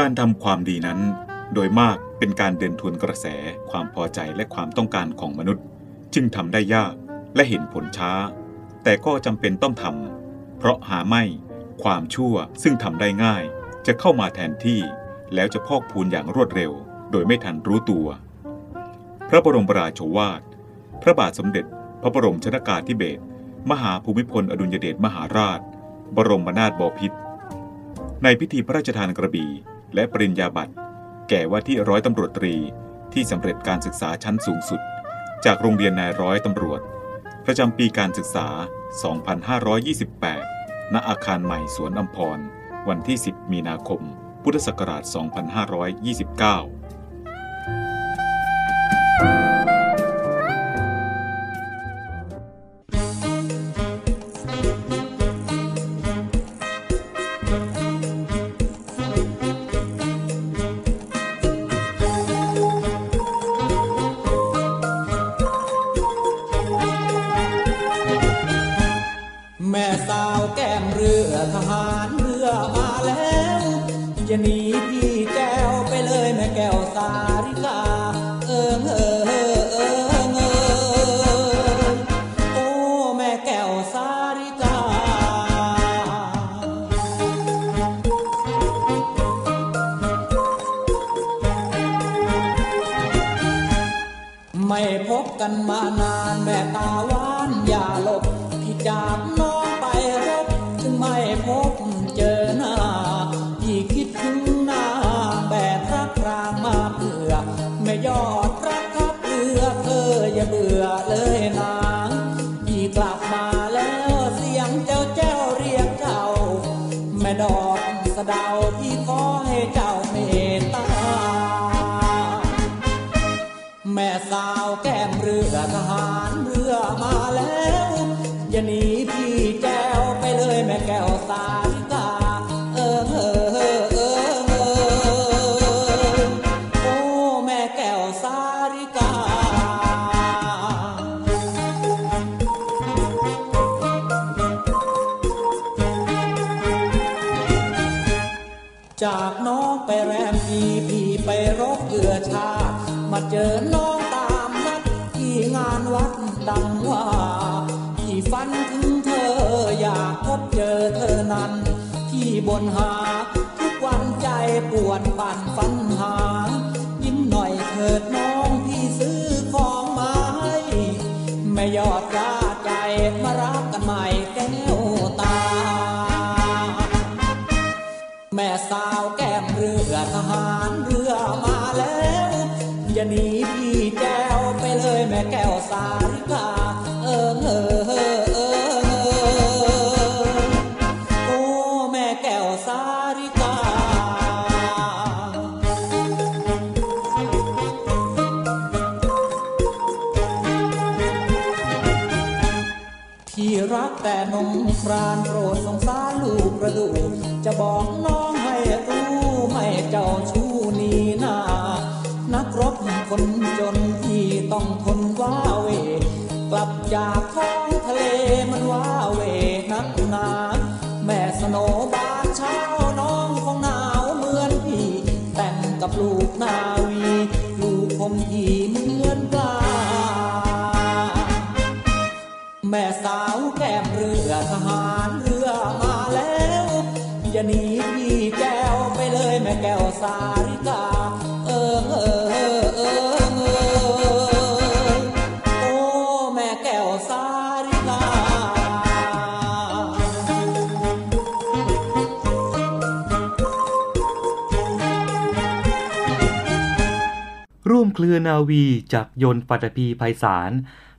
การทำความดีนั้น โดยมากเป็นการเดินทวนกระแสความพอใจและความต้องการของมนุษย์ จึงทำได้ยากและเห็นผลช้า แต่ก็จำเป็นต้องทำเพราะหาไม่ความชั่วซึ่งทำได้ง่าย จะเข้ามาแทนที่แล้วจะพอกพูนอย่างรวดเร็ว โดยไม่ทันรู้ตัว พระบรมราโชวาท พระบาทสมเด็จ พระบรมชนากาธิเบศรมหาภูมิพลอดุลยเดชมหาราช บรมนาถบพิตรในพิธีพระราชทานกระบี่ และปริญญาบัตรแก่ว่าที่ร้อยตำรวจตรีที่สำเร็จการศึกษาชั้นสูงสุด จากโรงเรียนนายร้อยตำรวจ ประจำปีการศึกษา 2528 ณ อาคารใหม่สวนอัมพร วันที่ 10 มีนาคม พุทธศักราช 2529 เบื่อเลยนะ แต่นงครานโปรดสงสารลูกประดูจะบอกน้องให้รู้ไม่เจ้าชู้นีนานักรบคนจนที่ต้องทนว้าเว กลับจากท้องทะเลมันว้าเวนักหนาแม่สโนบานเช้าน้องคงหนาวเหมือนพี่ แต่งกับลูกนาวี ลูกผมที่เหมือนปลา แม่สาวแก้มเรือทหารเรือมาแล้วอย่าหนีพี่แก้วไปเลยแม่แก้วสาริกา เออเออเออเออโอ้แม่แก้วสาริการ่วมเคลือนาวีจากยนต์ปัตภีไพศาล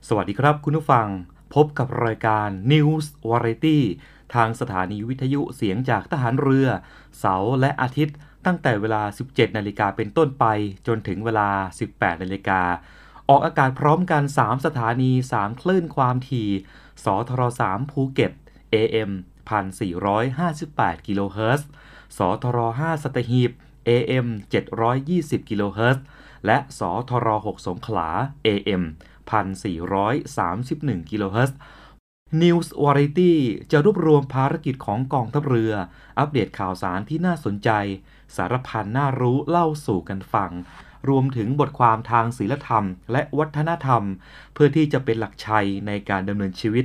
สวัสดีครับคุณผู้ฟัง พบกับรายการ News Variety ทางสถานีวิทยุเสียงจากทหารเรือ เสาร์และอาทิตย์ ตั้งแต่เวลา 17 นาฬิกาเป็นต้นไป จนถึงเวลา 18 นาฬิกา ออกอากาศพร้อมกัน 3 สถานี 3 คลื่นความถี่ สทร3ภูเก็ต AM 1458 กิโลเฮิรตซ์ สทร5สตหีบ AM 720 กิโลเฮิรตซ์ และสทร6สงขลา AM 1431 กิโลเฮิรตซ์ News Variety จะรวบรวมภารกิจของกองทัพเรือ อัปเดตข่าวสารที่น่าสนใจ สารพันน่ารู้เล่าสู่กันฟัง รวมถึงบทความทางศีลธรรม และวัฒนธรรม เพื่อที่จะเป็นหลักชัยในการดำเนินชีวิต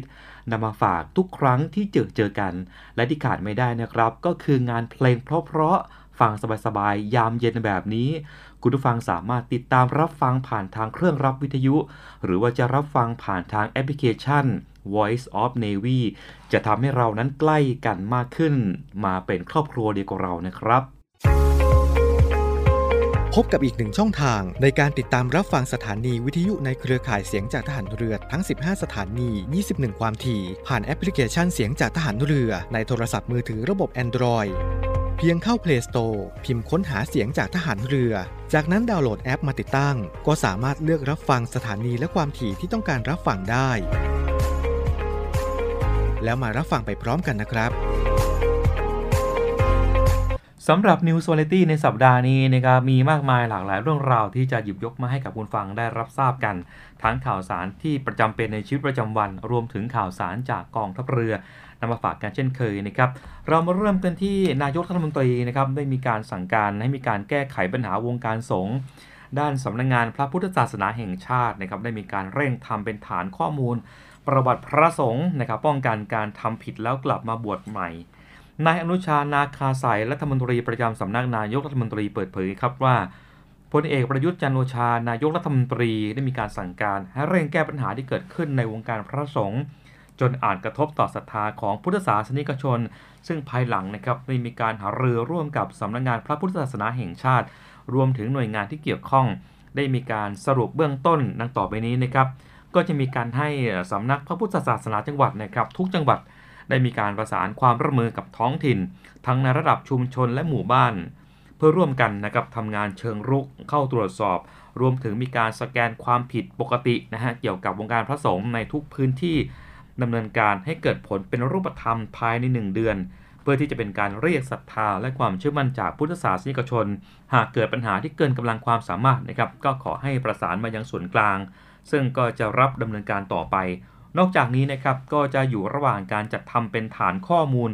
นำมาฝากทุกครั้งที่เจอเจอกัน และที่ขาดไม่ได้นะครับ ก็คืองานเพลงเพราะๆ ฟังสบายๆ ยามเย็นแบบนี้ คุณผู้ฟังสามารถติดตามรับฟังผ่านทางเครื่องรับวิทยุ หรือว่าจะรับฟังผ่านทางแอปพลิเคชัน Voice of Navy จะทำให้เรานั้นใกล้กันมากขึ้น มาเป็นครอบครัวเดียวกับเรานะครับ พบกับอีกหนึ่งช่องทางในการติดตามรับฟังสถานีวิทยุในเครือข่ายเสียงจากทหารเรือทั้ง 15 สถานี 21 ความถี่ ผ่านแอปพลิเคชันเสียงจากทหารเรือ ในโทรศัพท์มือถือระบบ Android เพียงเข้า Play Store พิมพ์ค้นหาเสียงจากทหารเรือ จากนั้นดาวน์โหลดแอปมาติดตั้ง ก็สามารถเลือกรับฟังสถานีและความถี่ที่ต้องการรับฟังได้ แล้วมารับฟังไปพร้อมกันนะครับสำหรับ News Variety ในสัปดาห์นี้นะครับมีมากมายหลากหลายเรื่องราวที่จะหยิบยกมาให้กับคุณฟังได้รับทราบกัน ทั้งข่าวสารที่ประจำเป็นในชีวิตประจำวัน รวมถึงข่าวสารจากกองทัพเรือ นำมาฝากกันเช่นเคยนะครับเรามาเริ่มกันที่นายกรัฐมนตรีนะครับได้มีการสั่งการให้มีการแก้ไขปัญหาวงการสงฆ์ด้านสำนักงงานพระพุทธศาสนาแห่งชาตินะครับได้มีการเร่งทำเป็นฐานข้อมูล ประวัติพระสงฆ์นะครับป้องกันการทำผิดแล้วกลับมาบวชใหม่นายอนุชานาคาสายรัฐมนตรีประจำสำนักนายกรัฐมนตรีเปิดเผยครับว่าพลเอกประยุทธ์จันทร์โอชานายกรัฐมนตรีได้มีการสั่งการให้เร่งแก้ปัญหาที่เกิดขึ้นในวงการพระสงฆ์ จนอาจกระทบต่อศรัทธาของพุทธศาสนิกชน ซึ่งภายหลังนะครับได้มีการหารือร่วมกับสำนักงานพระพุทธศาสนาแห่งชาติ รวมถึงหน่วยงานที่เกี่ยวข้อง ได้มีการสรุปเบื้องต้นดังต่อไปนี้นะครับก็จะมีการให้สำนักพระพุทธศาสนาจังหวัดนะครับทุกจังหวัดได้มีการประสานความร่วมมือกับท้องถิ่น ทั้งในระดับชุมชนและหมู่บ้าน เพื่อร่วมกันนะครับทำงานเชิงรุกเข้าตรวจสอบ รวมถึงมีการสแกนความผิดปกตินะฮะเกี่ยวกับวงการพระสงฆ์ในทุกพื้นที่ ดำเนินการให้เกิดผลเป็นรูปธรรมภายใน 1 เดือน เพื่อที่จะเป็นการเรียกศรัทธาและความเชื่อมั่นจากพุทธศาสนิกชน หากเกิดปัญหาที่เกินกำลังความสามารถนะครับก็ขอให้ประสานมายังส่วนกลาง ซึ่งก็จะรับดำเนินการต่อไป นอกจากนี้นะครับก็จะอยู่ระหว่างการจัดทำเป็นฐานข้อมูล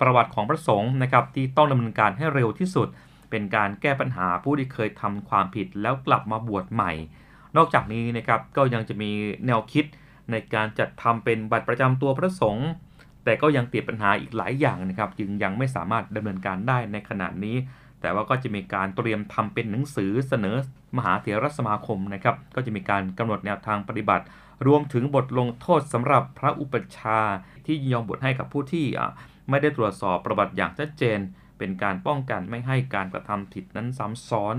ประวัติของพระสงฆ์นะครับที่ต้องดำเนินการให้เร็วที่สุด เป็นการแก้ปัญหาผู้ที่เคยทำความผิดแล้วกลับมาบวชใหม่ นอกจากนี้นะครับก็ยังจะมีแนวคิด ในการจัดทำเป็นบัตรประจำตัวพระสงฆ์แต่ก็ยังติดปัญหาอีกหลายอย่างนะครับ จึงยังไม่สามารถดำเนินการได้ในขณะนี้ แต่ว่าก็จะมีการเตรียมทำเป็นหนังสือเสนอมหาเถรสมาคมนะครับ ก็จะมีการกำหนดแนวทางปฏิบัติ รวมถึงบทลงโทษสำหรับพระอุปัชาที่ยอมบทให้กับผู้ที่ไม่ได้ตรวจสอบประวัติอย่างชัดเจน เป็นการป้องกันไม่ให้การกระทำผิดนั้นซ้ำซ้อน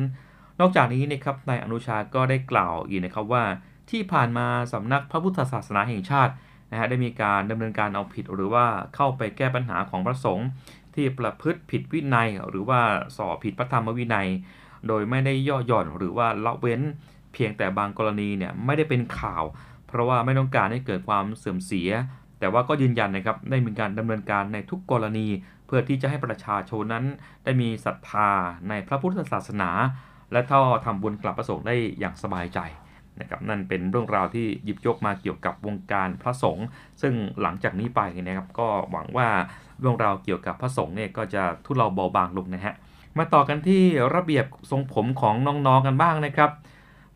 นอกจากนี้นะครับนายอนุชาก็ได้กล่าวอีกนะครับว่า ที่ผ่านมาสำนักพระพุทธศาสนาแห่งชาตินะฮะได้มีการดำเนินการเอาผิดหรือว่าเข้าไปแก้ปัญหาของพระสงฆ์ที่ประพฤติผิดวินัย หรือว่าสอบผิดพระธรรมวินัย โดยไม่ได้ย่อหย่อนหรือว่าละเว้น เพียงแต่บางกรณีเนี่ยไม่ได้เป็นข่าว เพราะว่าไม่ต้องการให้เกิดความเสื่อมเสีย แต่ว่าก็ยืนยันนะครับได้มีการดำเนินการในทุกกรณี เพื่อที่จะให้ประชาชนนั้น ได้มีศรัทธาในพระพุทธศาสนา และท่อทำบุญกลับประสงค์ได้อย่างสบายใจ นะครับนั่นเป็นเรื่องราวที่หยิบยกมาเกี่ยวกับวงการพระสงฆ์ซึ่งหลังจากนี้ไปนะครับก็หวังว่าเรื่องราวเกี่ยวกับพระสงฆ์เนี่ยก็จะทุเลาเบาบางลงนะฮะมาต่อกันที่ระเบียบทรงผมของน้องๆกันบ้างนะครับ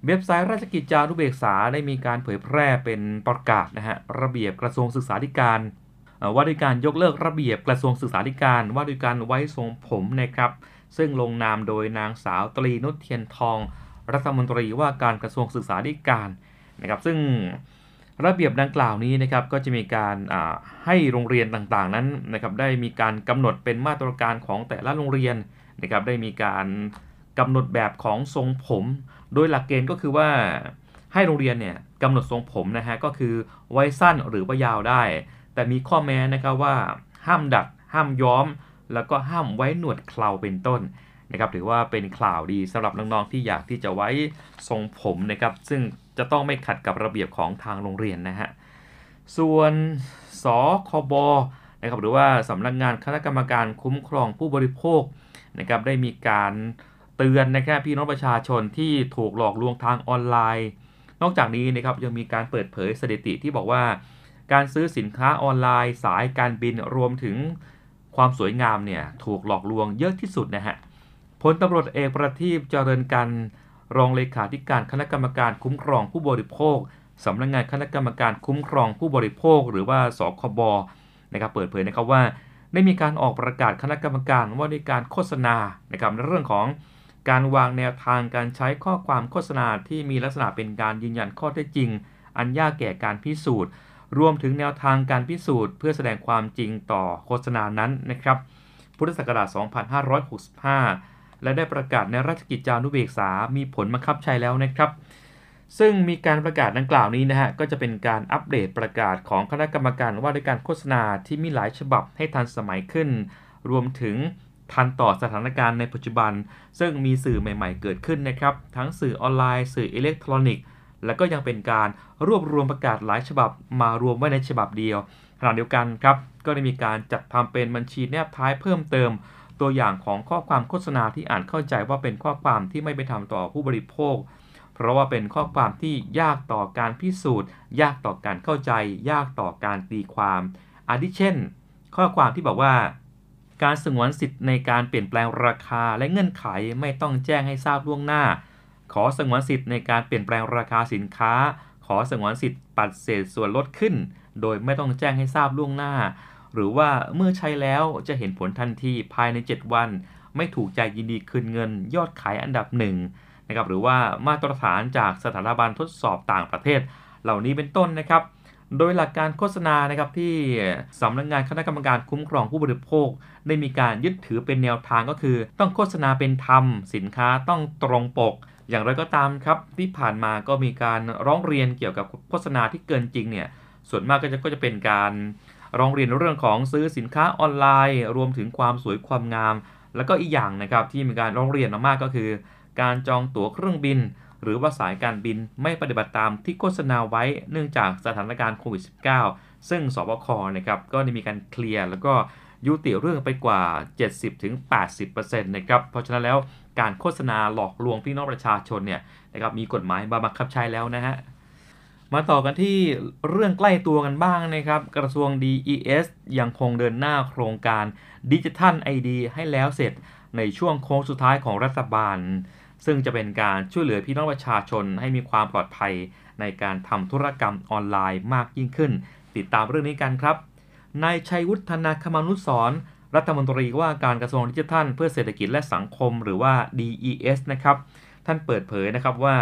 เว็บไซต์ราชกิจจานุเบกษาได้มีการเผยแพร่เป็นประกาศนะฮะระเบียบกระทรวงศึกษาธิการว่าด้วยการยกเลิกระเบียบกระทรวงศึกษาธิการ ว่าด้วยการไว้ทรงผมนะครับซึ่งลงนามโดยนางสาวตรีนุชเทียนทอง รัฐมนตรีว่าการกระทรวงศึกษาธิการนะครับ ซึ่งระเบียบดังกล่าวนี้นะครับก็จะมีการให้โรงเรียนต่างๆนั้นนะครับได้มีการกำหนดเป็นมาตรการของแต่ละโรงเรียนนะครับได้มีการกำหนดแบบของทรงผม โดยหลักเกณฑ์ก็คือว่าให้โรงเรียนเนี่ยกำหนดทรงผมนะฮะก็คือไว้สั้นหรือว่ายาวได้ แต่มีข้อแม้นะครับว่าห้ามดัดห้ามย้อม แล้วก็ห้ามไว้หนวดเคราเป็นต้น นะครับถือว่าเป็นข่าวดีสำหรับน้องๆที่อยากที่จะไว้ทรงผมนะครับซึ่งจะต้องไม่ขัดกับระเบียบของทางโรงเรียนนะฮะส่วนสคบนะครับหรือว่าสำนักงงานคณะกรรมการคุ้มครองผู้บริโภคนะครับได้มีการเตือนนะครับพี่น้องประชาชนที่ถูกหลอกลวงทางออนไลน์ นอกจากนี้นะครับยังมีการเปิดเผยสถิติที่บอกว่า การซื้อสินค้าออนไลน์ สายการบินรวมถึงความสวยงามเนี่ยถูกหลอกลวงเยอะที่สุดนะฮะ พลตำรวจเอกประทีปเจริญกัน รองเลขาธิการคณะกรรมการคุ้มครองผู้บริโภคสำนักงงานคณะกรรมการคุ้มครองผู้บริโภค หรือว่าสคบนะครับเปิดเผยนะครับว่าได้มีการออกประกาศคณะกรรมการว่าในการโฆษณานะครับในเรื่องของการวางแนวทางการใช้ข้อความโฆษณาที่มีลักษณะเป็นการยืนยันข้อเท็จจริง อันยากแก่การพิสูจน์ รวมถึงแนวทางการพิสูจน์ เพื่อแสดงความจริงต่อโฆษณานั้นนะครับ พุทธศักราช 2565 และได้ประกาศในราชกิจจานุเบกษา มีผลบังคับใช้แล้วนะครับ ซึ่งมีการประกาศดังกล่าวนี้นะฮะ ก็จะเป็นการอัปเดตประกาศของคณะกรรมการว่าด้วยการโฆษณาที่มีหลายฉบับให้ทันสมัยขึ้น รวมถึงทันต่อสถานการณ์ในปัจจุบัน ซึ่งมีสื่อใหม่ ๆ เกิดขึ้นนะครับ ทั้งสื่อออนไลน์ สื่ออิเล็กทรอนิกส์ และก็ยังเป็นการรวบรวมประกาศหลายฉบับมารวมไว้ในฉบับเดียวขณะเดียวกันครับ ก็ได้มีการจัดทำเป็นบัญชีแนบท้ายเพิ่มเติม ตัวอย่างของข้อความโฆษณาที่อ่านเข้าใจว่าเป็นข้อความที่ไม่ไปทำต่อผู้บริโภค เพราะว่าเป็นข้อความที่ยากต่อการพิสูจน์ ยากต่อการเข้าใจ ยากต่อการตีความอาทิเช่น ข้อความที่บอกว่าการสงวนสิทธิ์ในการเปลี่ยนแปลงราคาและเงื่อนไขไม่ต้องแจ้งให้ทราบล่วงหน้า ขอสงวนสิทธิ์ในการเปลี่ยนแปลงราคาสินค้า ขอสงวนสิทธิ์ปัดเศษส่วนลดขึ้น โดยไม่ต้องแจ้งให้ทราบล่วงหน้า หรือว่าเมื่อใช้แล้วจะเห็นผลทันทีภายใน 7 วัน ไม่ถูกใจยินดีคืนเงิน ยอดขายอันดับหนึ่งนะครับหรือว่ามาตรฐานจากสถาบันทดสอบต่างประเทศ เหล่านี้เป็นต้นนะครับ โดยหลักการโฆษณานะครับที่สำนักงงานคณะกรรมการคุ้มครองผู้บริโภค ได้มีการยึดถือเป็นแนวทางก็คือ ต้องโฆษณาเป็นธรรม สินค้าต้องตรงปก อย่างไรก็ตามครับ ที่ผ่านมาก็มีการร้องเรียนเกี่ยวกับโฆษณาที่เกินจริงเนี่ยส่วนมากก็จะก็จะเป็นการ ร้องเรียนเรื่องของซื้อสินค้าออนไลน์ รวมถึงความสวยความงาม แล้วก็อีกอย่างนะครับที่มีการร้องเรียนมากก็คือ การจองตั๋วเครื่องบิน หรือว่าสายการบินไม่ปฏิบัติตามที่โฆษณาไว้เนื่องจากสถานการณ์โควิด -19 ซึ่งสบคนะครับก็ได้มีการเคลียร์แล้วก็ยุติเรื่องไปกว่า 70-80%นะครับเพราะฉะนั้นแล้วการโฆษณาหลอกลวงพี่น้องประชาชนเนี่ยนะครับมีกฎหมายบังคับใช้แล้วนะฮะ มาต่อกันที่เรื่องใกล้ตัวกันบ้างนะครับ กระทรวง DES ยังคงเดินหน้าโครงการดิจิทัล ID ให้แล้วเสร็จในช่วงโค้งสุดท้ายของรัฐบาล ซึ่งจะเป็นการช่วยเหลือพี่น้องประชาชนให้มีความปลอดภัยในการทำธุรกรรมออนไลน์มากยิ่งขึ้น ติดตามเรื่องนี้กันครับ นายชัยวุฒนาคมานุสรรัฐมนตรีว่าการกระทรวงดิจิทัล เพื่อเศรษฐกิจและสังคมหรือว่า DES นะครับ ท่านเปิดเผยนะครับว่า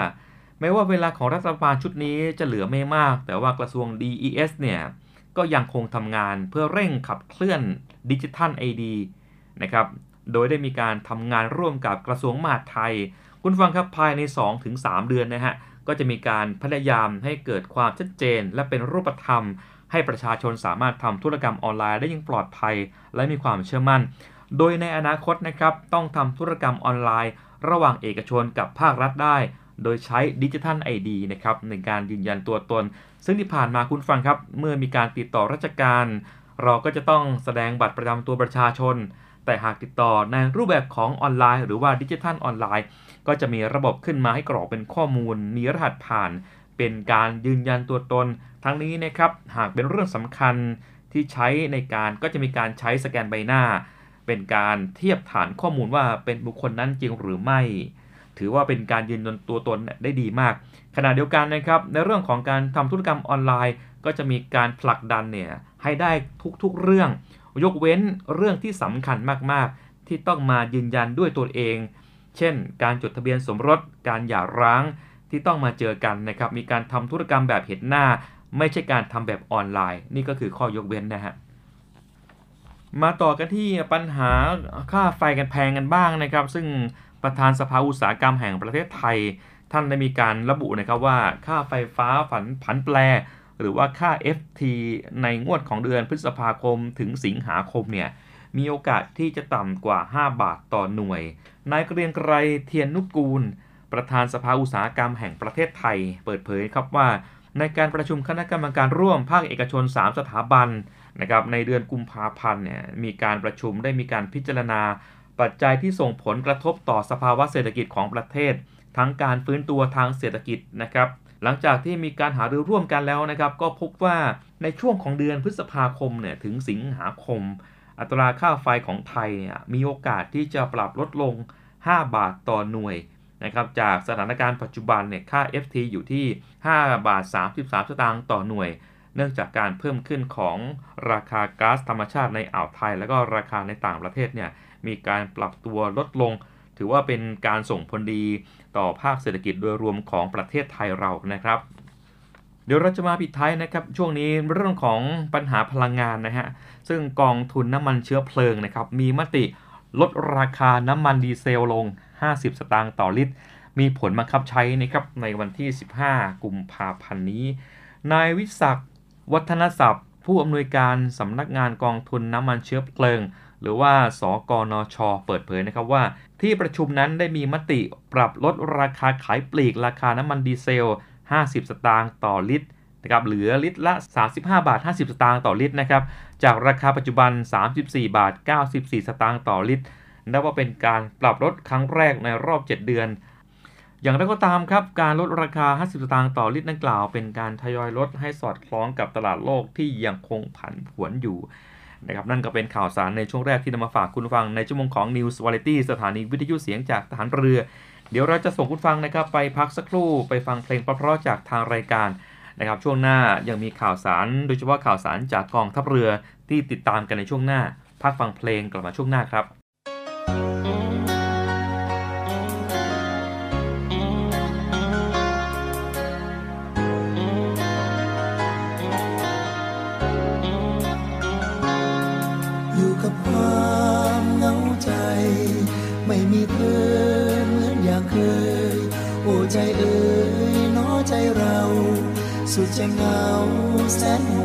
แม้ว่าเวลาของรัฐบาลชุดนี้จะเหลือไม่มาก แต่ว่ากระทรวง DES เนี่ยก็ยังคงทำงานเพื่อเร่งขับเคลื่อนดิจิทัล ID นะครับ โดยได้มีการทำงานร่วมกับกระทรวงมหาดไทย คุณฟังครับภายใน 2-3 เดือนนะฮะ ก็จะมีการพยายามให้เกิดความชัดเจน และเป็นรูปธรรม ให้ประชาชนสามารถทำธุรกรรมออนไลน์ได้อย่างปลอดภัย และมีความเชื่อมั่น โดยในอนาคตนะครับต้องทำธุรกรรมออนไลน์ ระหว่างเอกชนกับภาครัฐได้ โดยใช้ดิจิทัลไอดีนะครับในการยืนยันตัวตน ซึ่งที่ผ่านมาคุณฟังครับ เมื่อมีการติดต่อราชการ เราก็จะต้องแสดงบัตรประจำตัวประชาชน แต่หากติดต่อในรูปแบบของออนไลน์ หรือว่าดิจิทัลออนไลน์ ก็จะมีระบบขึ้นมาให้กรอกเป็นข้อมูล มีรหัสผ่าน เป็นการยืนยันตัวตน ทั้งนี้นะครับหากเป็นเรื่องสำคัญที่ใช้ในการก็จะมีการใช้สแกนใบหน้า เป็นการเทียบฐานข้อมูลว่าเป็นบุคคลนั้นจริงหรือไม่ ถือว่าเป็นการยืนยันตัวตนได้ดีมาก ขณะเดียวกันนะครับในเรื่องของการทำธุรกรรมออนไลน์ ก็จะมีการผลักดันเนี่ยให้ได้ทุกๆเรื่อง ยกเว้นเรื่องที่สำคัญมากๆ ที่ต้องมายืนยันด้วยตัวเอง เช่น การจดทะเบียนสมรสการหย่าร้างที่ต้องมาเจอกันนะครับมีการทำธุรกรรมแบบเห็นหน้า ไม่ใช่การทำแบบออนไลน์ นี่ก็คือข้อยกเว้นนะฮะมาต่อกันที่ปัญหาค่าไฟกันแพงกันบ้างนะครับ ซึ่ง ประธานสภาอุตสาหกรรมแห่งประเทศไทย ท่านได้มีการระบุนะครับว่าค่าไฟฟ้าผันผันแปร หรือว่าค่า FT ในงวดของเดือนพฤษภาคมถึงสิงหาคมเนี่ยมีโอกาสที่จะต่ำกว่า 5 บาทต่อหน่วย นายเกรียงไกรเทียนนุกูล ประธานสภาอุตสาหกรรมแห่งประเทศไทย เปิดเผยครับว่า ในการประชุมคณะกรรมการร่วมภาคเอกชน 3 สถาบันนะครับในเดือนกุมภาพันธ์เนี่ยมีการประชุมได้มีการพิจารณา ปัจจัยที่ส่งผลกระทบต่อสภาวะเศรษฐกิจของประเทศ ทั้งการฟื้นตัวทางเศรษฐกิจนะครับ หลังจากที่มีการหารือร่วมกันแล้วนะครับ ก็พบว่าในช่วงของเดือนพฤษภาคมเนี่ยถึงสิงหาคม อัตราค่าไฟของไทยเนี่ยมีโอกาสที่จะปรับลดลง 5 บาทต่อหน่วยนะครับจากสถานการณ์ปัจจุบันเนี่ยค่า FT อยู่ที่ 5 บาท 33 สตางค์ต่อหน่วย เนื่องจากการเพิ่มขึ้นของราคาก๊าซธรรมชาติในอ่าวไทย และก็ราคาในต่างประเทศเนี่ย มีการปรับตัวลดลง ถือว่าเป็นการส่งผลดีต่อภาคเศรษฐกิจโดยรวมของประเทศไทยเรานะครับ เดี๋ยวเราจะมาปิดท้ายนะครับ ช่วงนี้เรื่องของปัญหาพลังงานนะฮะซึ่งกองทุนน้ำมันเชื้อเพลิงนะครับมีมติลดราคาน้ำมันดีเซลลง 50 สตางค์ต่อลิตร มีผลบังคับใช้นะครับในวันที่ 15 กุมภาพันธ์นี้ นายวิศักดิ์วัฒนศัพท์ ผู้อำนวยการสำนักงานกองทุนน้ำมันเชื้อเพลิง หรือว่าสกนช เปิดเผยนะครับว่า ที่ประชุมนั้นได้มีมติปรับลดราคาขายปลีกราคาน้ำมันดีเซล 50 สตางค์ต่อลิตรนะครับเหลือลิตรละ 35 บาท 50 สตางค์ต่อลิตรนะครับจากราคาปัจจุบัน 34 บาท 94 สตางค์ต่อลิตรนับว่าเป็นการปรับลดครั้งแรกในรอบ 7 เดือน อย่างไรก็ตามครับ การลดราคา 50 สตางค์ต่อลิตรดังกล่าว เป็นการทยอยลดให้สอดคล้องกับตลาดโลกที่ยังคงผันผวนอยู่ นะครับนั่นก็เป็นข่าวสารในช่วงแรกที่นำมาฝากคุณฟังในชั่วโมงของ News Variety สถานีวิทยุเสียงจากทหารเรือ เดี๋ยวเราจะส่งคุณฟังนะครับไปพักสักครู่ไปฟังเพลงเพราะๆจากทางรายการนะครับช่วงหน้ายังมีข่าวสาร โดยเฉพาะข่าวสารจากกองทัพเรือที่ติดตามกันในช่วงหน้า พักฟังเพลงกลับมาช่วงหน้าครับ สุดจ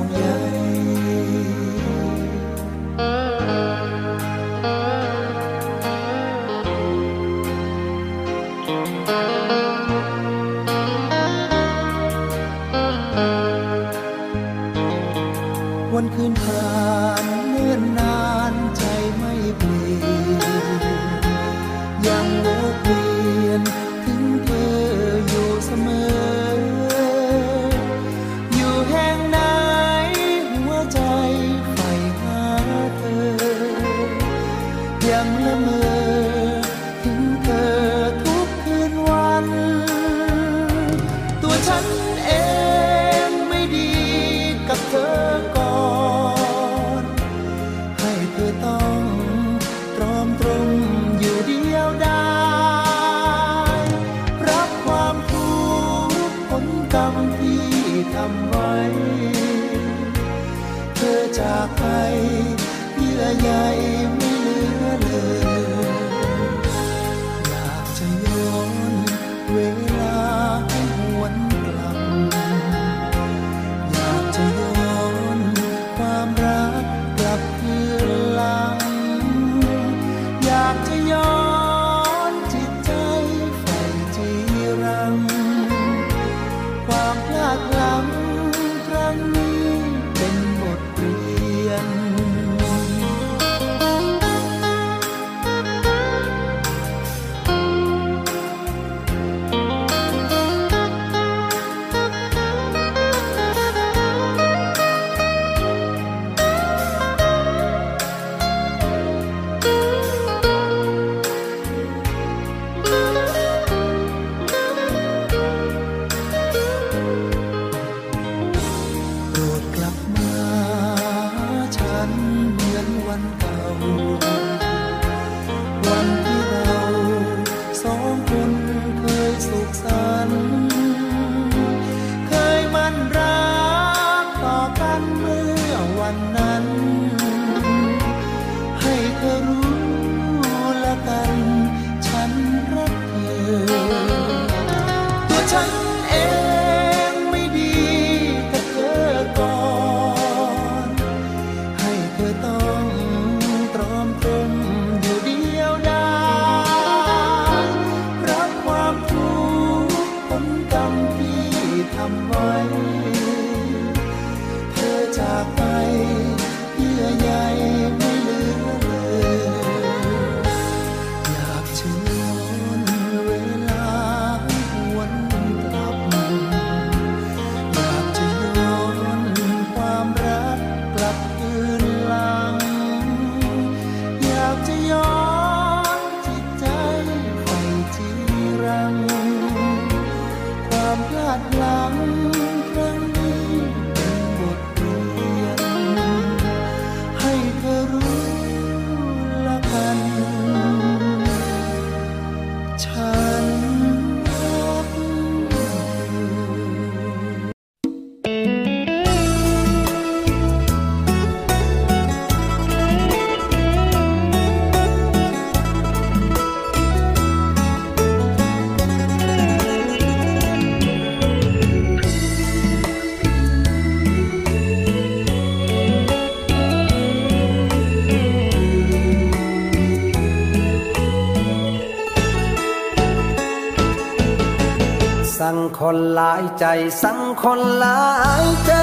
คนหลายใจสั่งคนหลายใจ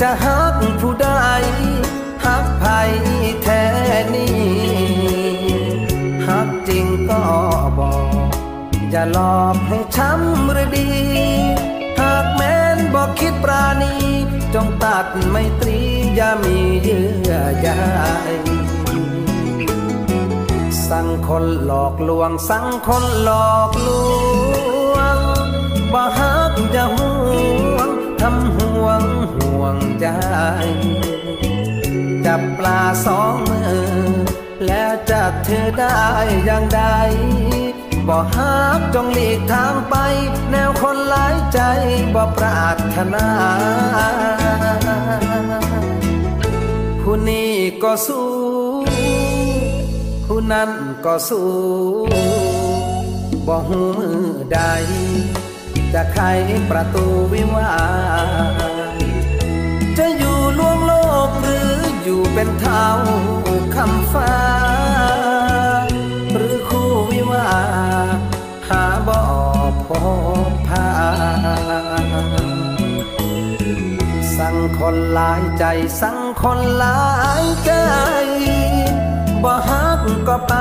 จะฮักผู้ใดฮักไผแท้นี่ฮักจริงก็บอกอย่าหลอกให้ช้ำหรือดี หากแม้นบอกคิดปราณี จงตัดไม่ตรีอย่ามีเยื่อใยสั่งคนหลอกลวงสั่งคนหลอกลวง บ่ฮักจะห่วงทำห่วงห่วงใจ จับปลาสองมือ แล้วจับเธอได้อย่างใดบ่ฮักจงหลีกทางไป แนวคนหลายใจบ่ปรารถนา ผู้นี้ก็สู้ ผู้นั้นก็สู้บ่หูมือใด จะไขประตูวิวาจะอยู่ล่วงโลกหรืออยู่เป็นเท้าคำฟ้า หรือคู่วิวาหาบ่พบพาสั่งคนหลายใจสั่งคนหลายใจบ่ฮักก็ไป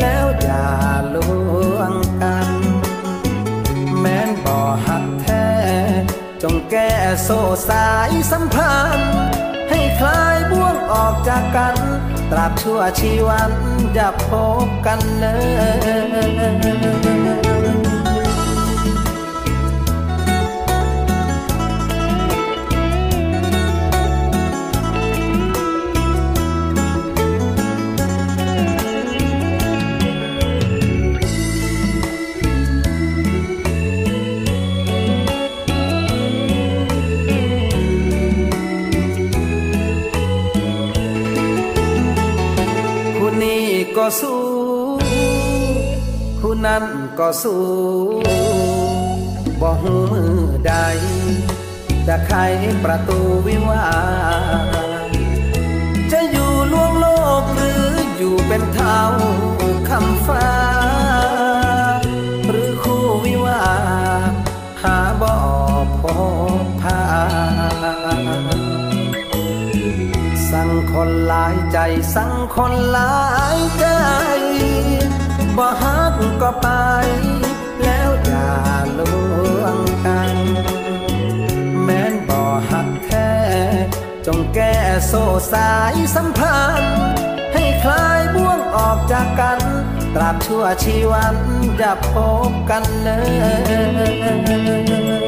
แล้วอย่าลวงกัน แม้นบ่หักแท้ จงแก้โซ่สายสัมพันธ์ ให้คลายบ่วงออกจากกัน ตราบชั่วชีวันอย่าพบกันเลย ก็สู้บ่หูมือใด จะไขประตูวิวา จะอยู่ล่วงโลกหรืออยู่เป็นเท้าคำฟ้า หรือคู่วิวา หาบ่อพบพา สั่งคนหลายใจ สั่งคนหลายใจบ่ฮัก ก็ไป แล้วอย่าลวงกัน แม้นบ่หักแท้จงแก้โซ่สายสัมพันธ์ให้คลายบ่วงออกจากกัน ตราบชั่วชีวันจะพบกันเลย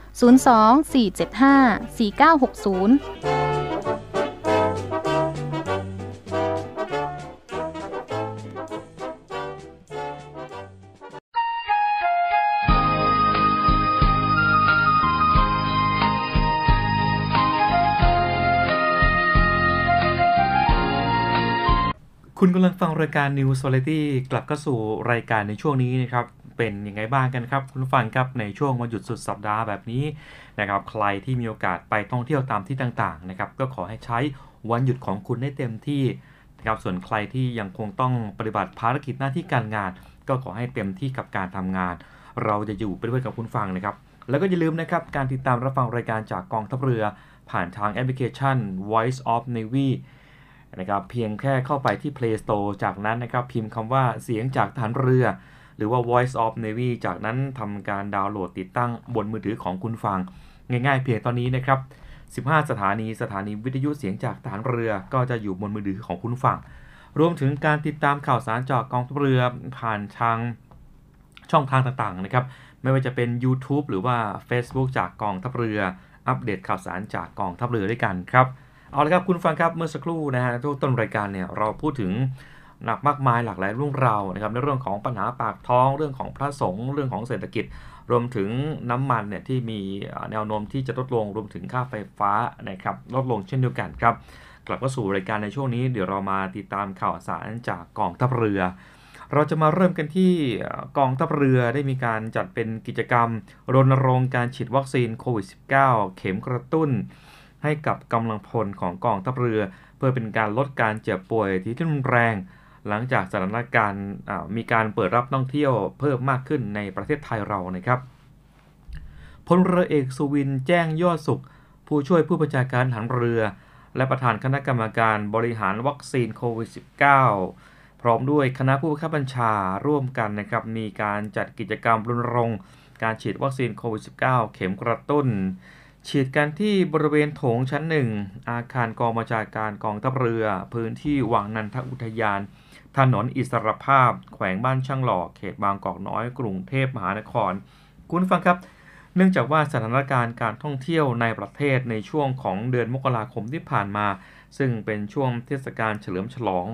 02-475-4960คุณกำลังฟังรายการ News Variety กลับเข้าสู่รายการในช่วงนี้นะครับ เป็นยังไงบ้างกันครับคุณผู้ฟังครับในช่วงวันหยุดสุดสัปดาห์แบบนี้นะครับใครที่มีโอกาสไปท่องเที่ยวตามที่ต่างๆนะครับก็ขอให้ใช้วันหยุดของคุณได้เต็มที่นะครับส่วนใครที่ยังคงต้องปฏิบัติภารกิจหน้าที่การงาน ก็ขอให้เต็มที่กับการทำงาน เราจะอยู่ไปด้วยกับคุณฟังนะครับ แล้วก็อย่าลืมนะครับการติดตามรับฟังรายการจากกองทัพเรือ ผ่านทางแอปพลิเคชัน Voice of Navy นะครับเพียงแค่เข้าไปที่ Play Store จากนั้นนะครับพิมพ์คำว่าเสียงจากฐานเรือ รือว่า Voice of Navy จากนั้นทำการดาวน์โหลดติดตั้งบนมือถือของคุณฟัง ง่ายๆ เพียงตอนนี้นะครับ 15 สถานีสถานีวิทยุเสียงจากฐานเรือก็จะอยู่บนมือถือของคุณฟัง รวมถึงการติดตามข่าวสารจากกองทัพเรือผ่านทางช่องทางต่างๆนะครับ ไม่ว่าจะเป็น YouTube หรือว่า Facebook จากกองทัพเรือ อัปเดตข่าวสารจากกองทัพเรือด้วยกันครับ เอาละครับคุณฟังครับเมื่อสักครู่นะฮะทุกต้นรายการเนี่ยเราพูดถึง หนักมากมายหลากหลายเรื่องราวนะครับในเรื่องของปัญหาปากท้อง เรื่องของพระสงฆ์เรื่องของเศรษฐกิจ รวมถึงน้ำมันเนี่ยที่มีแนวโน้มที่จะลดลงรวมถึงค่าไฟฟ้านะครับลดลงเช่นเดียวกันครับ กลับเข้าสู่รายการในช่วงนี้เดี๋ยวเรามาติดตามข่าวสารจากกองทัพเรือ เราจะมาเริ่มกันที่กองทัพเรือได้มีการจัดเป็นกิจกรรม รณรงค์การฉีดวัคซีนโควิด -19 เข็มกระตุ้นให้กับกำลังพลของกองทัพเรือ เพื่อเป็นการลดการเจ็บป่วยที่รุนแรง หลังจากสถานการณ์มีการเปิดรับท่องเที่ยวเพิ่มมากขึ้นในประเทศไทยเรานะครับพลเรือเอกสุวินแจ้งยอดสุข ผู้ช่วยผู้บัญชาการทหารเรือ และประธานคณะกรรมการบริหารวัคซีนโควิด -19 พร้อมด้วยคณะผู้บังคับบัญชาร่วมกันนะครับมีการจัดกิจกรรมรณรงค์การฉีดวัคซีนโควิด -19 เข็มกระตุ้น ฉีดกันที่บริเวณโถงชั้นหนึ่งอาคารกองบัญชาการกองทัพเรือ พื้นที่วังนันทอุทยาน ถนนอิสรภาพ แขวงบ้านช่างหล่อเขตบางกอกน้อย กรุงเทพมหานคร คุณฟังครับ เนื่องจากว่าสถานการณ์การท่องเที่ยวในประเทศในช่วงของเดือนมกราคมที่ผ่านมา ซึ่งเป็นช่วงเทศกาลเฉลิมฉลอง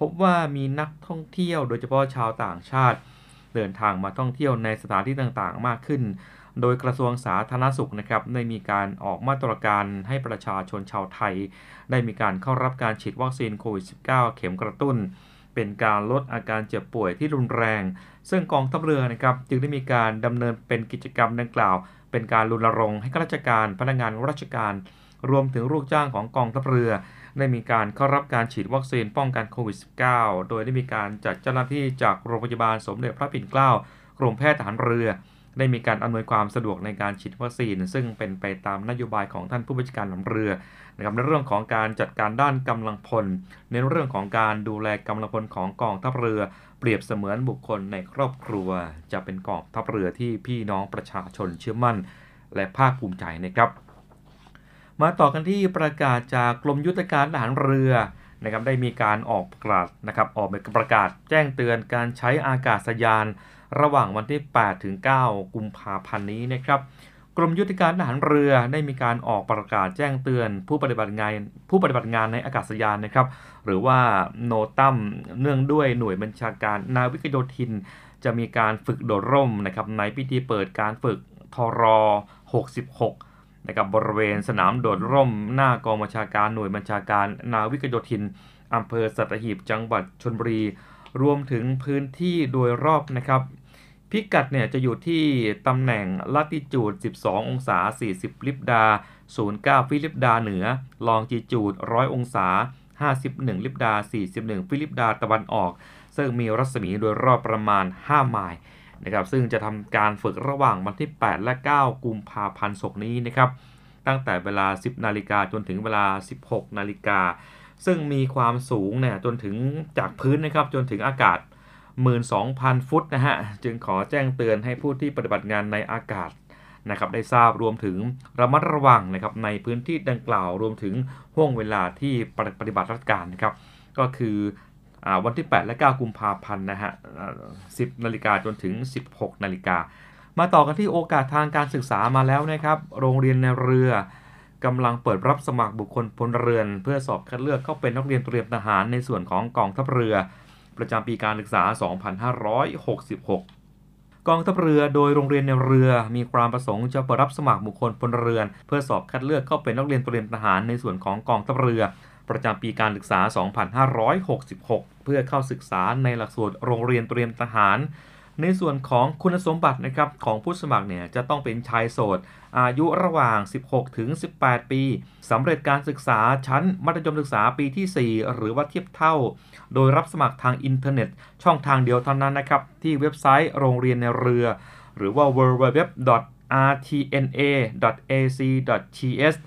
พบว่ามีนักท่องเที่ยวโดยเฉพาะชาวต่างชาติ เดินทางมาท่องเที่ยวในสถานที่ต่างๆ มากขึ้น โดยกระทรวงสาธารณสุขนะครับได้มีการออกมาตรการให้ประชาชนชาวไทย ได้มีการเข้ารับการฉีดวัคซีนโควิด -19 เข็มกระตุ้น เป็นการลดอาการเจ็บป่วยที่รุนแรง ซึ่งกองทัพเรือนะครับจึงได้มีการดำเนินเป็นกิจกรรมดังกล่าว เป็นการรณรงค์ให้ข้าราชการพนักงานราชการ รวมถึงลูกจ้างของกองทัพเรือ ได้มีการเข้ารับการฉีดวัคซีนป้องกันโควิด -19 โดยได้มีการจัดเจ้าหน้าที่จากโรงพยาบาลสมเด็จพระปิ่นเกล้ากรมแพทย์ทหารเรือ ได้มีการอำนวยความสะดวกในการฉีดวัคซีน ซึ่งเป็นไปตามนโยบายของท่านผู้บัญชาการทหารเรือ นะครับในเรื่องของการจัดการด้านกำลังพล ในเรื่องของการดูแลกำลังพลของกองทัพเรือ เปรียบเสมือนบุคคลในครอบครัว จะเป็นกองทัพเรือที่พี่น้องประชาชนเชื่อมั่น และภาคภูมิใจนะครับ มาต่อกันที่ประกาศจากกรมยุทธการทหารเรือนะครับได้มีการออกประกาศนะครับออกประกาศแจ้งเตือนการใช้อากาศยาน ระหว่างวันที่ 8 ถึง 9 กุมภาพันธ์นี้นะครับ กรมยุทธการทหารเรือได้มีการออกประกาศแจ้งเตือน ผู้ปฏิบัติงานผู้ปฏิบัติงานในอากาศยานนะครับ หรือว่าโนตัมเนื่องด้วยหน่วยบัญชาการนาวิกโยธิน จะมีการฝึกโดดร่มนะครับในพิธีเปิดการฝึกทร66นะครับบริเวณสนามโดดร่ม หน้ากองบัญชาการหน่วยบัญชาการนาวิกโยธินอำเภอสัตหีบจังหวัดชลบุรีรวมถึงพื้นที่โดยรอบนะครับ พิกัดเนี่ยจะอยู่ที่ตำแหน่งลัติจูด 12 องศา 40 ลิบดา 09 ฟิลิปดาเหนือ ลองจีจูด 100 องศา 51 ลิบดา 41 ฟิลิปดาตะวันออก ซึ่งมีรัศมีโดยรอบประมาณ 5 ไมล์นะครับซึ่งจะทำการฝึกระหว่างวันที่ 8 และ 9 กุมภาพันธ์ศกนี้นะครับตั้งแต่เวลา 10 นาฬิกาจนถึงเวลา 16 นาฬิกาซึ่งมีความสูงเนี่ยจนถึงจากพื้นนะครับจนถึงอากาศ 12,000 ฟุตนะฮะ จึงขอแจ้งเตือนให้ผู้ที่ปฏิบัติงานในอากาศนะครับได้ทราบรวมถึงระมัดระวังนะครับในพื้นที่ดังกล่าวรวมถึงห่วงเวลาที่ปฏิบัติราชการนะครับ ก็คืออวันที่ 8 และ 9 กุมภาพันธ์นะฮะ 10 นาฬิกาจนถึง 16 นาฬิกา มาต่อกันที่โอกาสทางการศึกษามาแล้วนะครับ โรงเรียนในเรือกำลังเปิดรับสมัครบุคคลพลเรือน เพื่อสอบคัดเลือกเข้าเป็นนักเรียนเตรียมทหารในส่วนของกองทัพเรือ ประจำปีการศึกษา 2566 กองทัพเรือโดยโรงเรียนในเรือมีความประสงค์จะเปิดรับสมัครบุคคลพลเรือน เพื่อสอบคัดเลือกเข้าเป็นนักเรียนเตรียมทหารในส่วนของกองทัพเรือ ประจำปีการศึกษา 2566 เพื่อเข้าศึกษาในหลักสูตรโรงเรียนเตรียมทหาร ในส่วนของคุณสมบัตินะครับของผู้สมัครเนี่ยจะต้องเป็นชายโสด อายุระหว่าง 16 ถึง 18 ปีสำเร็จการศึกษาชั้นมัธยมศึกษาปีที่ 4 หรือว่าเทียบเท่า โดยรับสมัครทางอินเทอร์เน็ต ช่องทางเดียวเท่านั้นนะครับ ที่เว็บไซต์โรงเรียนในเรือ หรือว่า www.rtna.ac.th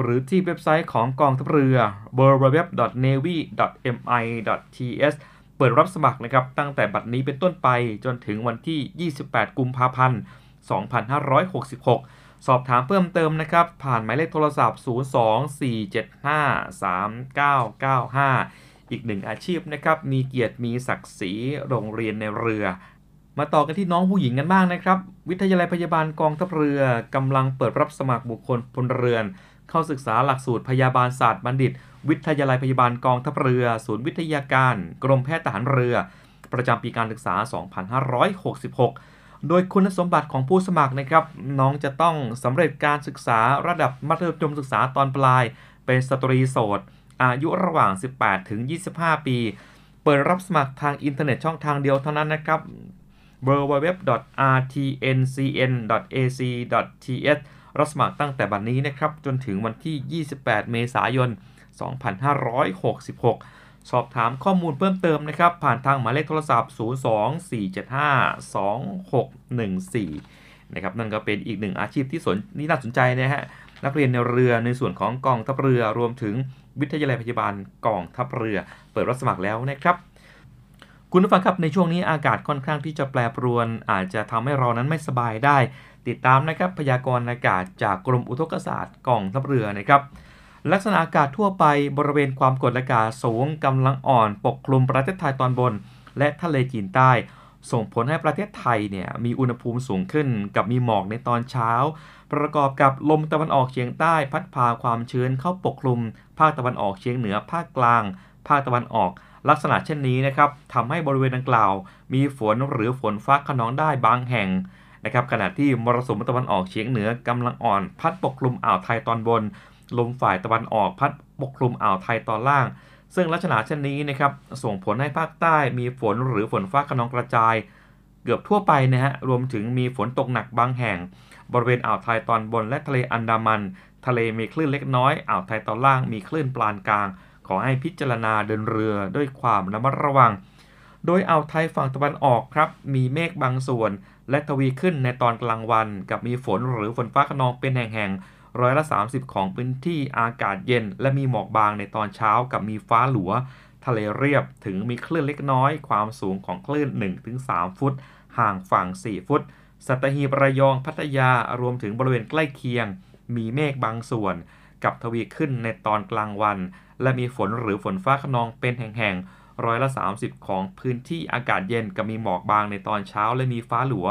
หรือที่เว็บไซต์ของกองทัพเรือ www.navy.mi.th เปิดรับสมัครนะครับตั้งแต่บัดนี้เป็นต้นไปจนถึงวันที่ 28 กุมภาพันธ์ 2566 สอบถามเพิ่มเติมนะครับ ผ่านหมายเลขโทรศัพท์ 024753995 อีกหนึ่งอาชีพนะครับ มีเกียรติมีศักดิ์ศรีโรงเรียนในเรือ มาต่อกันที่น้องผู้หญิงกันบ้างนะครับ วิทยาลัยพยาบาลกองทัพเรือกำลังเปิดรับสมัครบุคคลพลเรือน เข้าศึกษาหลักสูตรพยาบาลศาสตร์บัณฑิต วิทยาลัยพยาบาลกองทัพเรือ ศูนย์วิทยาการ กรมแพทย์ทหารเรือ ประจำปีการศึกษา 2566 โดยคุณสมบัติของผู้สมัครนะครับ น้องจะต้องสำเร็จการศึกษาระดับมัธยมศึกษาตอนปลาย เป็นสตรีโสด อายุระหว่าง 18 ถึง 25 ปี เปิดรับสมัครทางอินเทอร์เน็ตช่องทางเดียวเท่านั้นนะครับ www.rtncn.ac.th รับสมัครตั้งแต่บัดนนี้นะครับจนถึงวันที่ 28 เมษายน 2566 สอบถามข้อมูลเพิ่มเติมนะครับ ผ่านทางหมายเลขโทรศัพท์ 024752614 นะครับนั่นก็เป็นอีกหนึ่งอาชีพที่สนนี่น่าสนใจนะฮะนักเรียนในเรือในส่วนของกองทัพเรือรวมถึงวิทยาลัยพยาบาลกองทัพเรือ เปิดรับสมัครแล้วนะครับคุณผู้ฟังครับในช่วงนี้อากาศค่อนข้างที่จะแปรปรวน อาจจะทำให้เรานั้นไม่สบายได้ ติดตามนะครับพยากรณ์อากาศจากกรมอุทกศาสตร์กองทัพเรือนะครับ ลักษณะอากาศทั่วไปบริเวณความกดอากาศสูงกำลังอ่อนปกคลุมประเทศไทยตอนบน และทะเลจีนใต้ ส่งผลให้ประเทศไทยเนี่ยมีอุณหภูมิสูงขึ้น กับมีหมอกในตอนเช้า ประกอบกับลมตะวันออกเฉียงใต้พัดพาความชื้นเข้าปกคลุม ภาคตะวันออกเฉียงเหนือภาคกลาง ภาคตะวันออกลักษณะเช่นนี้นะครับทำให้บริเวณดังกล่าว มีฝนหรือฝนฟ้าขนองได้บางแห่ง นะครับขณะที่มรสุมตะวันออกเฉียงเหนือกำลังอ่อน พัดปกคลุมอ่าวไทยตอนบน ลมฝ่ายตะวันออกพัดปกคลุมอ่าวไทยตอนล่าง ซึ่งลักษณะเช่นนี้นะครับส่งผลให้ภาคใต้มีฝนหรือฝนฟ้าขนองกระจาย เกือบทั่วไปนะฮะรวมถึงมีฝนตกหนักบางแห่ง บริเวณอ่าวไทยตอนบนและทะเลอันดามัน ทะเลมีคลื่นเล็กน้อยอ่าวไทยตอนล่างมีคลื่นปานกลาง ขอให้พิจารณาเดินเรือด้วยความระมัดระวัง โดยอ่าวไทยฝั่งตะวันออกครับมีเมฆบางส่วน และทวีขึ้นในตอนกลางวัน กับมีฝนหรือฝนฟ้าขนองเป็นแห่งๆร้อยละ 30 ของพื้นที่อากาศเย็น และมีหมอกบางในตอนเช้ากับมีฟ้าหลัว ทะเลเรียบถึงมีคลื่นเล็กน้อย ความสูงของคลื่น 1-3 ฟุต ห่างฝั่ง 4 ฟุต สัตหีบระยองพัทยารวมถึงบริเวณใกล้เคียง มีเมฆบางส่วน กับทวีขึ้นในตอนกลางวัน และมีฝนหรือฝนฟ้าขนองเป็นแห่งๆ ร้อยละ 30 ของพื้นที่อากาศเย็นกับมีหมอกบางในตอนเช้าและมีฟ้าหลัว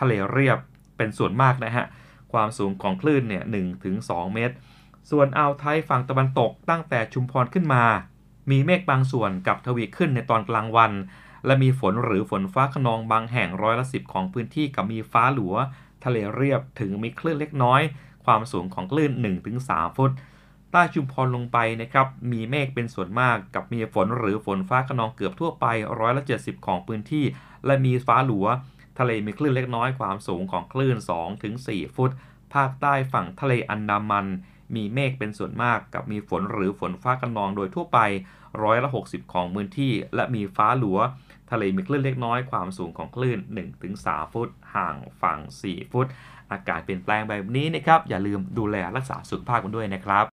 ทะเลเรียบเป็นส่วนมากนะฮะ ความสูงของคลื่นเนี่ย1ถึง2เมตร ส่วนอ่าวไทยฝั่งตะวันตกตั้งแต่ชุมพรขึ้นมา มีเมฆบางส่วนกับทวีขึ้นในตอนกลางวัน และมีฝนหรือฝนฟ้าขนองบางแห่งร้อยละสิของพื้นที่กับมีฟ้าหลัว ทะเลเรียบถึงมีคลื่นเล็กน้อย ความสูงของคลื่น 1-3 ฟุต ใต้ชุมพรลงไปนะครับมีเมฆเป็นส่วนมากกับมีฝนหรือฝนฟ้าขนองเกือบทั่วไปร้อยละ70 ของพื้นที่ และมีฟ้าหลัว ทะเลมีคลื่นเล็กน้อยความสูงของคลื่น 2-4 ฟุต ภาคใต้ฝั่งทะเลอันดามัน มีเมฆเป็นส่วนมากกับมีฝนหรือฝนฟ้าขนองโดยทั่วไปร้อยละ60 ของพื้นที่ และมีฟ้าหลัว ทะเลมีคลื่นเล็กน้อยความสูงของคลื่น 1-3 ฟุต ห่างฝั่ง 4 ฟุต อากาศเปลี่ยนแปลงแบบนี้นะครับอย่าลืมดูแลรักษาสุขภาพกันด้วยนะครับ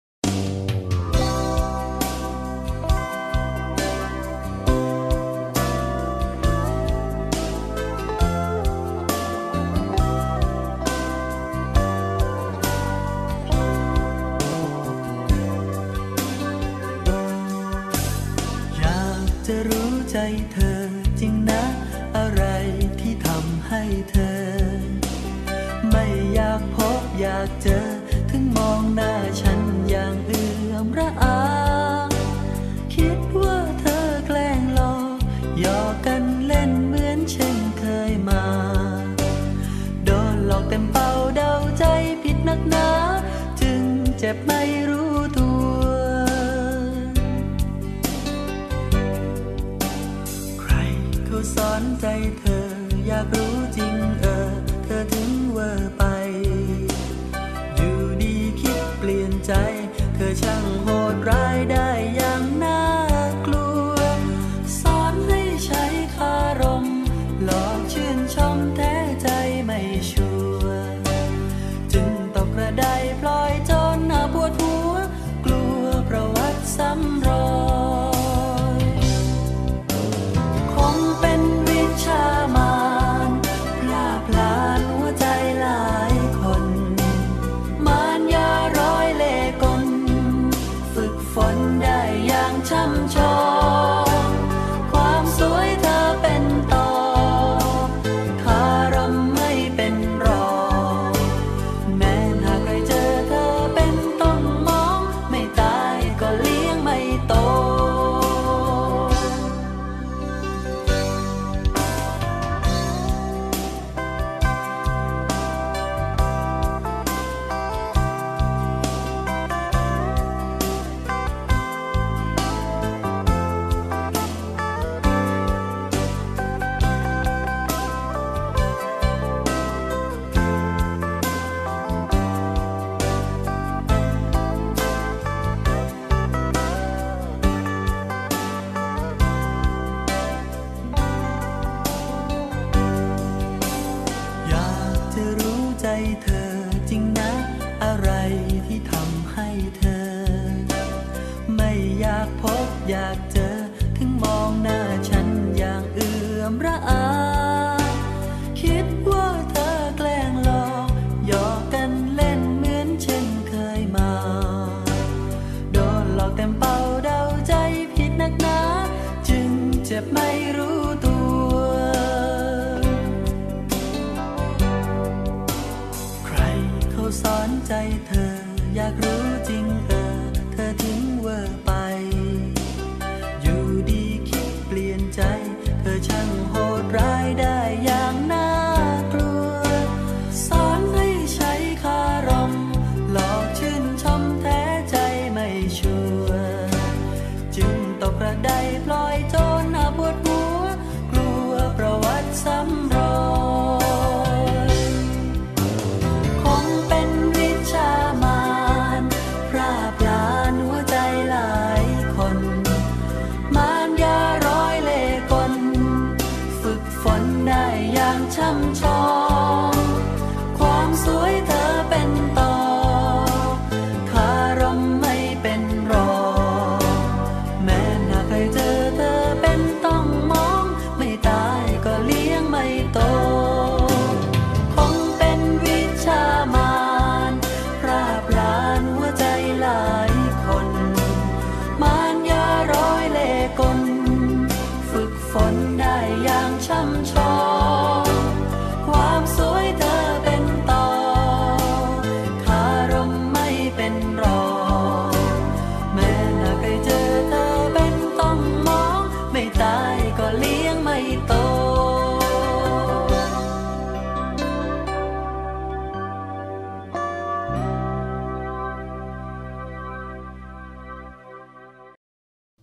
You.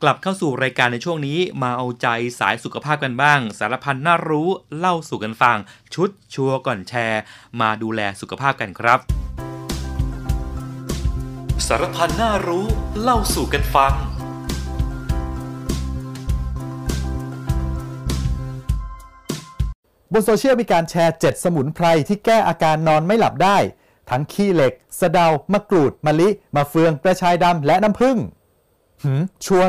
กลับเข้าสู่รายการในช่วงนี้มาเอาใจสายสุขภาพกันบ้าง สารพันน่ารู้เล่าสู่กันฟัง ชุดชัวร์ก่อนแชร์ มาดูแลสุขภาพกันครับ สารพันน่ารู้เล่าสู่กันฟังบนโซเชียลมีการแชร์ 7 สมุนไพรที่แก้อาการนอนไม่หลับได้ ทั้งขี้เหล็ก สะเดา มะกรูด มะลิ มะเฟือง กระชายดำ และน้ำผึ้ง หืมชัว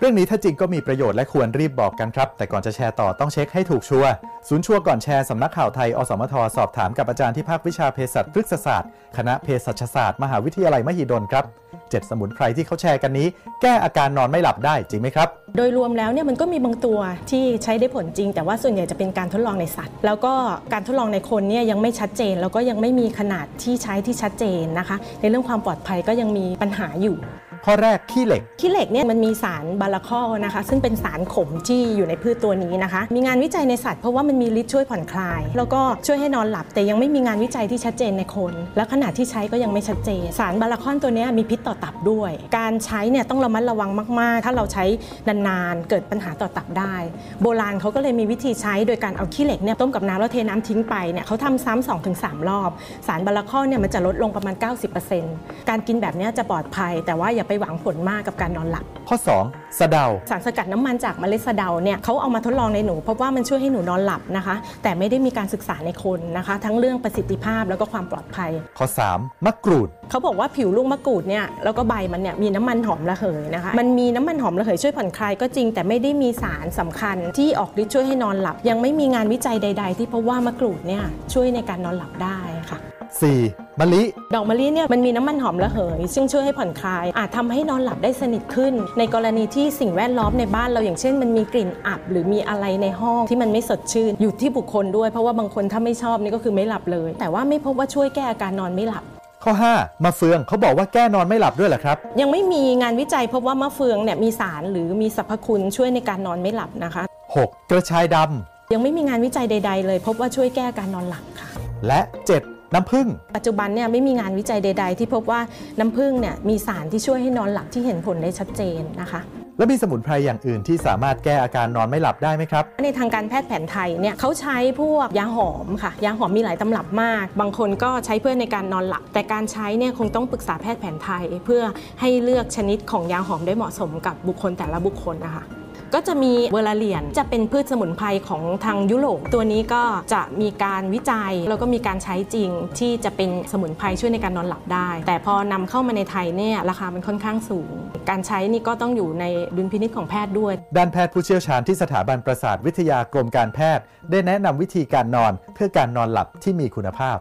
เรื่องนี้ถ้าจริงก็มีประโยชน์และควรรีบบอกกันครับ แต่ก่อนจะแชร์ต่อต้องเช็คให้ถูกชัวร์ศูนย์ชัวร์ก่อนแชร์สำนักข่าวไทย อสมท สอบถามกับอาจารย์ที่ภาควิชาเภสัชพฤกษศาสตร์ คณะเภสัชศาสตร์ มหาวิทยาลัยมหิดลครับ7สมุนไพรที่เขาแชร์กันนี้ แก้อาการนอนไม่หลับได้จริงไหมครับ โดยรวมแล้วเนี่ยมันก็มีบางตัวที่ใช้ได้ผลจริง แต่ว่าส่วนใหญ่จะเป็นการทดลองในสัตว์ แล้วก็การทดลองในคนเนี่ยยังไม่ชัดเจน แล้วก็ยังไม่มีขนาดที่ใช้ที่ชัดเจนนะคะ ในเรื่องความปลอดภัยก็ยังมีปัญหาอยู่ ข้อแรกขี้เหล็ก ขี้เหล็กเนี่ยมันมีสารบาลาคอลนะคะ ซึ่งเป็นสารขมที่อยู่ในพืชตัวนี้นะคะ มีงานวิจัยในสัตว์เพราะว่ามันมีฤทธิ์ช่วยผ่อนคลาย แล้วก็ช่วยให้นอนหลับ แต่ยังไม่มีงานวิจัยที่ชัดเจนในคน และขนาดที่ใช้ก็ยังไม่ชัดเจน สารบาลาคอนตัวนี้มีพิษต่อตับด้วย การใช้เนี่ยต้องระมัดระวังมาก ๆ ถ้าเราใช้นาน ๆ เกิดปัญหาต่อตับได้ โบราณเขาก็เลยมีวิธีใช้โดยการเอาขี้เหล็กเนี่ยต้มกับน้ำแล้วเทน้ำทิ้งไปเนี่ยเขาทำซ้ำสองถึงสามรอบ สารบาลาคอลเนี่ยมันจะลดลงประมาณ 90%การกินแบบเนี้จะปลอดภัยแต่ว่าอย่าไปหวังผลมากกับการนอนหลับ ข้อ 2 สะเดา สารสกัดน้ำมันจากเมล็ดสะเดาเนี่ยเขาเอามาทดลองในหนูเพราะว่ามันช่วยให้หนูนอนหลับนะคะ แต่ไม่ได้มีการศึกษาในคนนะคะ ทั้งเรื่องประสิทธิภาพแล้วก็ความปลอดภัย ข้อ 3 มะกรูด เขาบอกว่าผิวลูกมะกรูดเนี่ยแล้วก็ใบมันเนี่ยมีน้ำมันหอมระเหยนะคะ มันมีน้ำมันหอมระเหยช่วยผ่อนคลายก็จริง แต่ไม่ได้มีสารสำคัญที่ออกฤทธิ์ช่วยให้นอนหลับ ยังไม่มีงานวิจัยใด ๆ ที่พบว่ามะกรูดเนี่ยช่วยในการนอนหลับได้ค่ะ 4. มะลิ ดอกมะลิเนี่ยมันมีน้ำมันหอมระเหย ซึ่งช่วยให้ผ่อนคลาย อาจทำให้นอนหลับได้สนิทขึ้น ในกรณีที่สิ่งแวดล้อมในบ้านเราอย่างเช่น มันมีกลิ่นอับ หรือมีอะไรในห้องที่มันไม่สดชื่น อยู่ที่บุคคลด้วย เพราะว่าบางคนถ้าไม่ชอบนี่ก็คือไม่หลับเลย แต่ว่าไม่พบว่าช่วยแก้อาการนอนไม่หลับข้อ 5มะเฟืองเขาบอกว่าแก้นอนไม่หลับด้วยเหรอครับ ยังไม่มีงานวิจัยพบว่ามะเฟืองเนี่ยมีสารหรือมีสรรพคุณช่วยในการนอนไม่หลับนะคะ 6. กระชายดยังไม่มีงานวิจัยใด ๆ เลย พบว่าช่วยแก้อาการนอนหลับค่ะำและ 7. น้ำผึ้งปัจจุบันเนี่ยไม่มีงานวิจัยใด ๆ ที่พบว่าน้ำผึ้งเนี่ยมีสารที่ช่วยให้นอนหลับที่เห็นผลได้ชัดเจนนะคะแล้วมีสมุนไพรอย่างอื่นที่สามารถแก้อาการนอนไม่หลับได้ไหมครับ ในทางการแพทย์แผนไทยเนี่ยเขาใช้พวกยาหอมค่ะ ยาหอมมีหลายตำรับมาก บางคนก็ใช้เพื่อในการนอนหลับ แต่การใช้เนี่ยคงต้องปรึกษาแพทย์แผนไทย เพื่อให้เลือกชนิดของยาหอมได้เหมาะสมกับบุคคลแต่ละบุคคลนะคะ ก็จะมีเวลาเลียนจะเป็นพืชสมุนไพรของทางยุโรปตัวนี้ก็จะมีการวิจัย แล้วก็มีการใช้จริงที่จะเป็นสมุนไพรช่วยในการนอนหลับได้ แต่พอนำเข้ามาในไทยเนี่ยราคามันค่อนข้างสูง การใช้นี่ก็ต้องอยู่ในดุลพินิจของแพทย์ด้วย ด้านแพทย์ผู้เชี่ยวชาญที่สถาบันประสาทวิทยากรมการแพทย์ ได้แนะนำวิธีการนอนเพื่อการนอนหลับที่มีคุณภาพ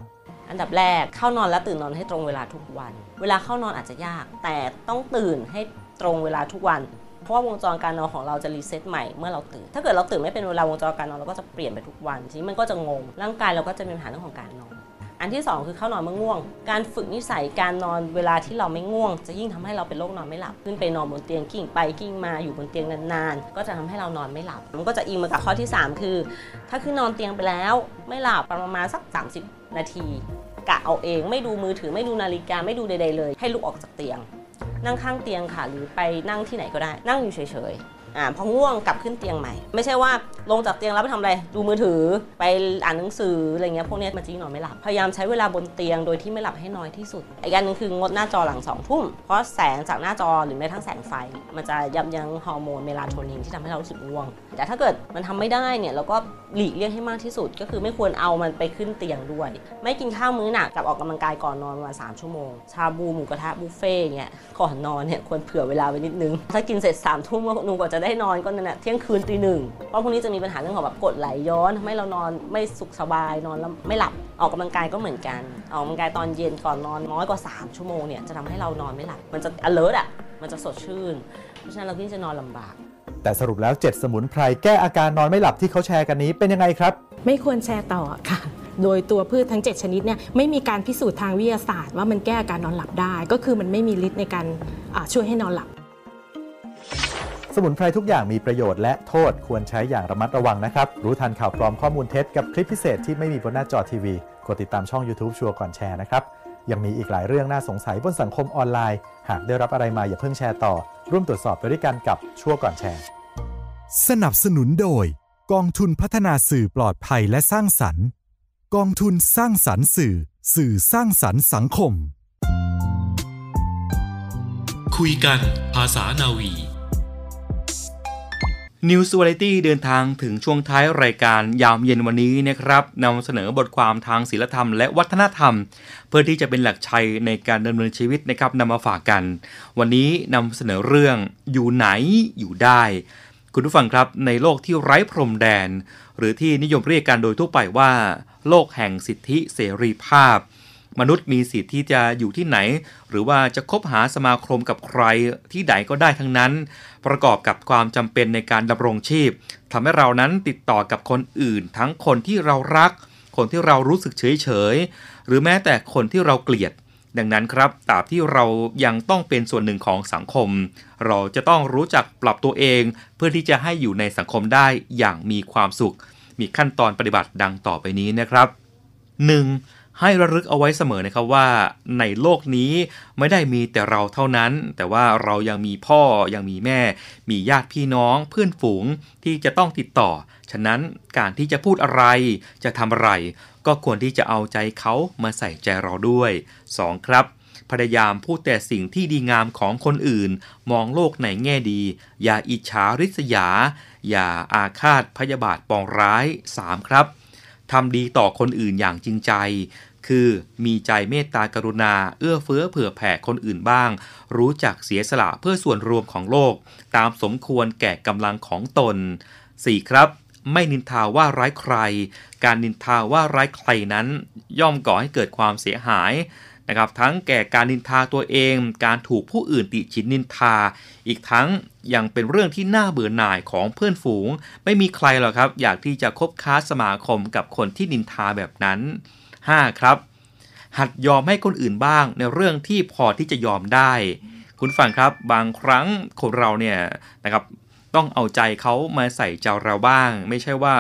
อันดับแรกเข้านอนและตื่นนอนให้ตรงเวลาทุกวัน เวลาเข้านอนอาจจะยาก แต่ต้องตื่นให้ตรงเวลาทุกวัน เพราะว่าวงจรการนอนของเราจะรีเซ็ตใหม่เมื่อเราตื่น ถ้าเกิดเราตื่นไม่เป็นเวลาวงจรการนอนเราก็จะเปลี่ยนไปทุกวันทีนี้มันก็จะงง ร่างกายเราก็จะมีปัญหาเรื่องของการนอน อันที่สองคือเข้านอนเมื่อง่วง การฝึกนิสัยการนอนเวลาที่เราไม่ง่วง จะยิ่งทำให้เราเป็นโรคนอนไม่หลับ ขึ้นไปนอนบนเตียงกิ่งไปกิ่งมาอยู่บนเตียงนานๆ ก็จะทำให้เรานอนไม่หลับ มันก็จะอิงมากับข้อที่ 3 คือ ถ้าขึ้นนอนเตียงไปแล้ว ไม่หลับประมาณสัก 30 นาทีกะเอาเองไม่ดูมือถือไม่ดูนาฬิกาไม่ดูใดๆเลย ให้ลุกออกจากเตียง นั่งข้างเตียงค่ะ หรือไปนั่งที่ไหนก็ได้ นั่งอยู่เฉยๆอ่าพอง่วงกลับขึ้นเตียงใหม่ ไม่ใช่ว่าลงจากเตียงแล้วไปทำอะไร ดูมือถือไปอ่านหนังสืออะไรเงี้ยพวกเนี้ยมันจะยิ่งนอนไม่หลับ พยายามใช้เวลาบนเตียงโดยที่ไม่หลับให้น้อยที่สุด อีกอันหนึงคืองดหน้าจอหลังสองทุ่ม เพราะแสงจากหน้าจอหรือแม้ทั้งแสงไฟ มันจะยับยั้งฮอร์โมนเมลาโทนินที่ทำให้เรารู้สึกง่วง แต่ถ้าเกิดมันทำไม่ได้เนี่ยเราก็หลีกเลี่ยงให้มากที่สุด ก็คือไม่ควรเอามันไปขึ้นเตียงด้วย ไม่กินข้าวมื้อหนักกับออกกำลังกายก่อนนอนประมาณสามชั่วโมง ชาบูหมูกระทะบุฟเฟ่เงี้ยก่อนนอนเนี่ยควรเผื่อเวลาไว้นิดนึง ถ้ากินเสร็จสามทุ่มก็หนูกว่าจะได้นอนก็นั่นแหละเที่ยงคืนตีหนึ่งเพราะพวกนี้จะมีปัญหาเรื่องของแบบกดไหลย้อนทำให้เรานอนไม่สุขสบายนอนแล้วไม่หลับออกกำลังกายก็เหมือนกัน ออกกำลังกายตอนเย็นก่อนนอนน้อยกว่า 3 ชั่วโมงเนี่ยจะทำให้เรานอนไม่หลับมันจะ alert อะมันจะสดชื่น เพราะฉะนั้นเราที่จะนอนลำบาก แต่สรุปแล้ว 7 สมุนไพรแก้อาการนอนไม่หลับที่เขาแชร์กันนี้เป็นยังไงครับ ไม่ควรแชร์ต่อค่ะ โดยตัวพืชทั้ง 7 ชนิดเนี่ยไม่มีการพิสูจน์ทางวิทยาศาสตร์ว่ามันแก้อาการนอนหลับได้ ก็คือมันไม่มีฤทธิ์ในการอ่าช่วยให้นอนหลับ สมุนไพรทุกอย่างมีประโยชน์และโทษควรใช้อย่างระมัดระวังนะครับ รู้ทันข่าวปลอมข้อมูลเท็จกับคลิปพิเศษที่ไม่มีบนหน้าจอทีวีกดติดตามช่อง YouTube ชัวร์ก่อนแชร์นะครับยังมีอีกหลายเรื่องน่าสงสัยบนสังคมออนไลน์ หากได้รับอะไรมาอย่าเพิ่งแชร์ต่อ ร่วมตรวจสอบไปด้วยกันกับชัวร์ก่อนแชร์ สนับสนุนโดย กองทุนพัฒนาสื่อปลอดภัยและสร้างสรรค์ กองทุนสร้างสรรค์สื่อ สื่อสร้างสรรค์สังคม คุยกันภาษานาวี News Variety เดินทางถึงช่วงท้ายรายการยามเย็นวันนี้นะครับนำเสนอบทความทางศิลธรรมและวัฒนธรรม เพื่อที่จะเป็นหลักชัยในการดำเนินชีวิตนะครับนำมาฝากกัน วันนี้นำเสนอเรื่องอยู่ไหนอยู่ได้ คุณผู้ฟังครับในโลกที่ไร้พรมแดน หรือที่นิยมเรียกกันโดยทั่วไปว่า โลกแห่งสิทธิเสรีภาพ มนุษย์มีสิทธิ์ที่จะอยู่ที่ไหน หรือว่าจะคบหาสมาคมกับใครที่ใดก็ได้ทั้งนั้น ประกอบกับความจำเป็นในการดำรงชีพทำให้เรานั้นติดต่อกับคนอื่น ทั้งคนที่เรารัก คนที่เรารู้สึกเฉยเฉยหรือแม้แต่คนที่เราเกลียด ดังนั้นครับตราบที่เรายังต้องเป็นส่วนหนึ่งของสังคม เราจะต้องรู้จักปรับตัวเอง เพื่อที่จะให้อยู่ในสังคมได้อย่างมีความสุข มีขั้นตอนปฏิบัติดังต่อไปนี้นะครับ 1. ให้ระลึกเอาไว้เสมอนะครับว่าในโลกนี้ไม่ได้มีแต่เราเท่านั้น แต่ว่าเรายังมีพ่อยังมีแม่ มีญาติพี่น้องเพื่อนฝูงที่จะต้องติดต่อ ฉะนั้นการที่จะพูดอะไรจะทำอะไร ก็ควรที่จะเอาใจเขามาใส่ใจเราด้วย 2. ครับพยายามพูดแต่สิ่งที่ดีงามของคนอื่น มองโลกในแง่ดี อย่าอิจฉาริษยา อย่าอาฆาตพยาบาทปองร้าย 3. ครับทำดีต่อคนอื่นอย่างจริงใจ คือมีใจเมตตากรุณา เอื้อเฟื้อเผื่อแผ่คนอื่นบ้าง รู้จักเสียสละเพื่อส่วนรวมของโลก ตามสมควรแก่กำลังของตน 4. ครับไม่นินทาว่าร้ายใคร การนินทาว่าร้ายใครนั้น ย่อมก่อให้เกิดความเสียหายนะครับทั้งแก่การนินทาตัวเอง การถูกผู้อื่นติชินนินทา อีกทั้งยังเป็นเรื่องที่น่าเบื่อหน่ายของเพื่อนฝูง ไม่มีใครหรอกครับ อยากที่จะคบค้าสมาคมกับคนที่นินทาแบบนั้น 5. ครับ หัดยอมให้คนอื่นบ้างในเรื่องที่พอที่จะยอมได้ คุณฟังครับบางครั้งคนเราเนี่ยนะครับต้องเอาใจเขามาใส่ใจเราบ้าง ไม่ใช่ว่า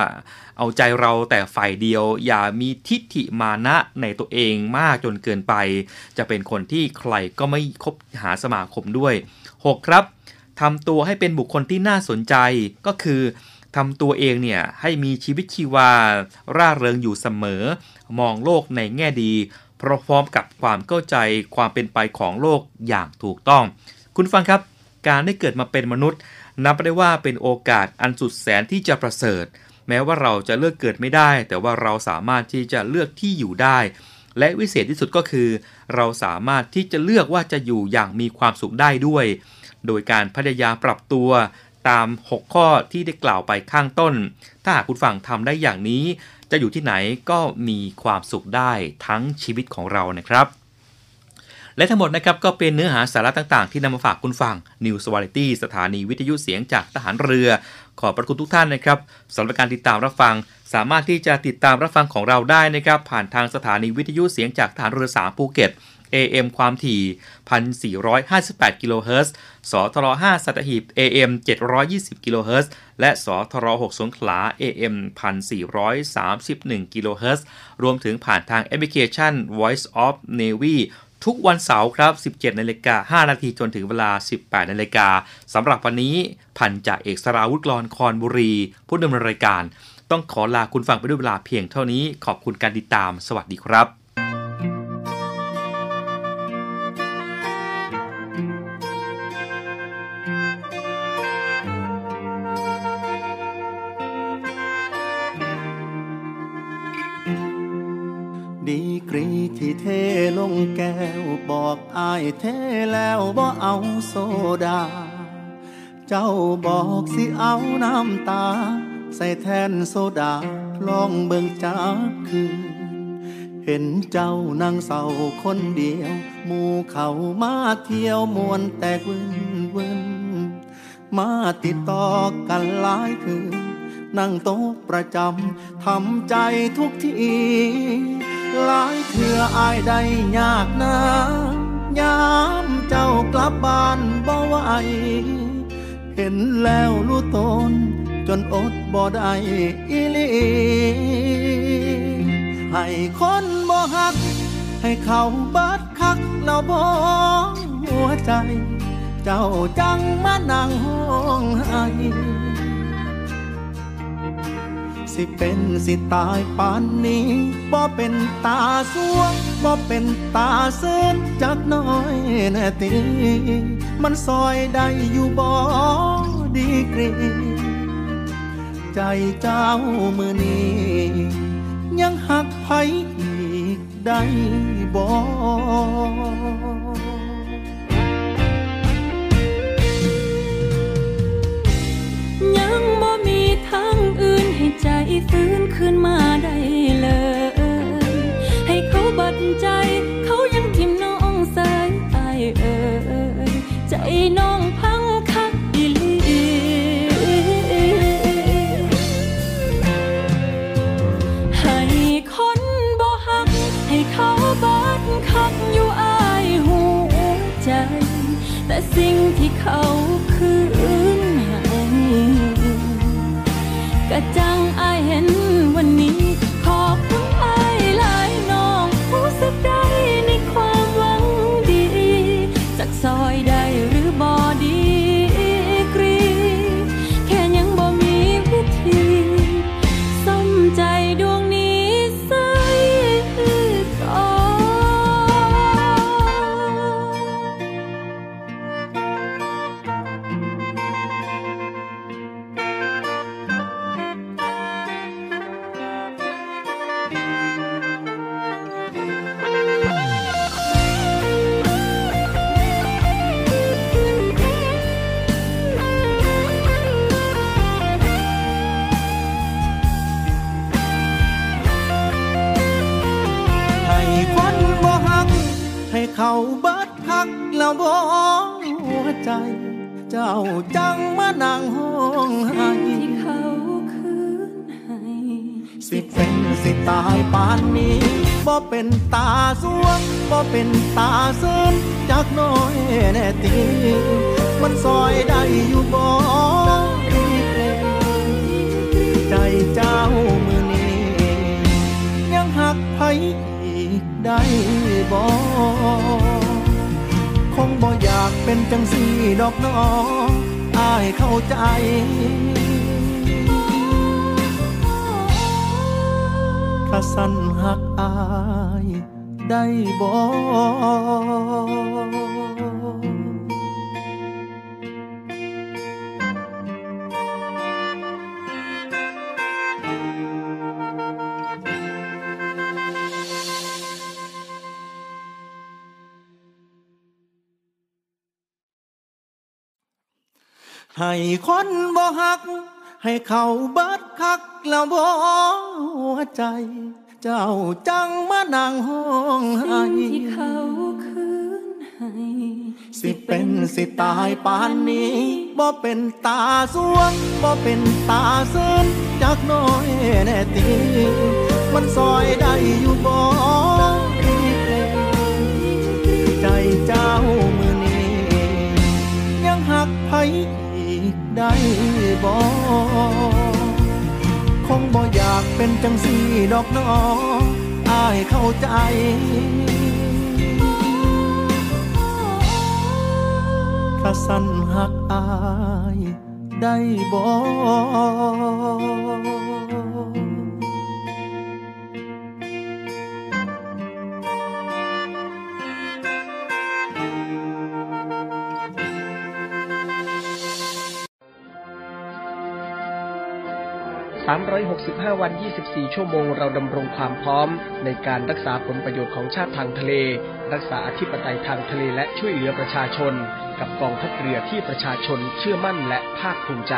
เอาใจเราแต่ฝ่ายเดียว อย่ามีทิฏฐิมานะในตัวเองมากจนเกินไป จะเป็นคนที่ใครก็ไม่คบหาสมาคมด้วย 6. ครับทำตัวให้เป็นบุคคลที่น่าสนใจก็คือทำตัวเองเนี่ยให้มีชีวิตชีวาร่าเริงอยู่เสมอ มองโลกในแง่ดีพร้อมกับความเข้าใจความเป็นไปของโลกอย่างถูกต้อง คุณฟังครับ การได้เกิดมาเป็นมนุษย์ นับได้ว่าเป็นโอกาสอันสุดแสนที่จะประเสริฐ แม้ว่าเราจะเลือกเกิดไม่ได้ แต่ว่าเราสามารถที่จะเลือกที่อยู่ได้ และวิเศษที่สุดก็คือ เราสามารถที่จะเลือกว่าจะอยู่อย่างมีความสุขได้ด้วย โดยการพยายามปรับตัวตาม 6 ข้อที่ได้กล่าวไปข้างต้น ถ้าหากคุณฟังทำได้อย่างนี้ จะอยู่ที่ไหนก็มีความสุขได้ทั้งชีวิตของเรานะครับ และทั้งหมดนะครับก็เป็นเนื้อหาสาระต่างๆ ที่นำมาฝากคุณฟัง News Variety สถานีวิทยุเสียงจากทหารเรือ ขอบพระคุณทุกท่านนะครับสำหรับการติดตามรับฟัง สามารถที่จะติดตามรับฟังของเราได้นะครับ ผ่านทางสถานีวิทยุเสียงจากทหารเรือ3ภูเก็ต AM ความถี่ 1,458 กิโลเฮิรตซ์ สทร5สัตหีบ AM 720 กิโลเฮิรตซ์ และสทร6สงขลา AM 1,431 กิโลเฮิรตซ์ รวมถึงผ่านทางแอปพลิเคชัน Voice of Navy ทุกวันเสาร์ครับ 17 นาฬิกา 5 นาทีจนถึงเวลา 18 นาฬิกาสำหรับวันนี้พันจ่าเอกสราวุฒิกรอนคอนบุรี ผู้ดำเนินรายการ ต้องขอลาคุณฟังไปด้วยเวลาเพียงเท่านี้ ขอบคุณการติดตาม สวัสดีครับ ดีกรีที่เทลงแก้วบอกอายเทแล้วบ่เอาโซดา เจ้าบอกสิเอาน้ำตา ใส่แทนโซดาลองเบิ่งจากคืน เห็นเจ้านั่งเศร้าคนเดียวหมู่เขามาเที่ยวมวนแตกวินวินมาติดต่อกันหลายคืน นั่งโต๊ะประจำทำใจทุกที หลายเถื่ออายได้ยากนะยามเจ้ากลับบ้านบ่ไหวเห็นแล้วรู้ตนจนอดบ่ได้อีลีให้คนบ่ฮัก ให้เขาบัดคักแล้วบ่หัวใจ เจ้าจังมานั่งห้องไห้ สิเป็นสิตายปานนี้บ่เป็นตาสวงบ่เป็นตาเส้นจักน้อยแน่ตีมันซอยได้อยู่บ่ดีกรีใจเจ้ามือนี้ ยังหักไผอีกได้บ่ยังบ่มีทางอื่น ใจฟื้นขึ้นมาได้เลย ให้เขาบัดใจ เขายังทิมน้องสายอายเอ่ยใจน้องพังคักอีลีให้คนบ่หัก ให้เขาบัดคักอยู่อายหูใจ แต่สิ่งที่เขาคืน กะจังอายเห็นวัน ตาเส้นจักน้อยแน่ตีมันซอยได้อยู่บ่ใจเจ้ามือนี้ ยังหักไผอีกได้บ่คงบ่อยากเป็นจังสีดอกน้องอายเข้าใจข้าสั้นหักอาย ได้บ่ให้คนบ่หัก ให้เขาเบิดคักแล้วบ่หัวใจ เจ้าจังมานั่งห้องไห้สิ่งที่เขาคืนให้สิเป็นสิตายปานนี้บ่เป็นตาสวงบ่เป็นตาเส้นจักหน้อยแน่ตีมันซอยได้อยู่บ่ใจเจ้ามือนี้ยังหักไผอีกได้บ่ คงบ่อยากเป็นจังสีดอกน้องอายเข้าใจถ้าสั้นหักอายได้บอก 365 วัน 24 ชั่วโมง เราดำรงความพร้อม ในการรักษาผลประโยชน์ของชาติทางทะเล รักษาอธิปไตยทางทะเลและช่วยเหลือประชาชน กับกองทัพเรือที่ประชาชนเชื่อมั่นและภาคภูมิใจ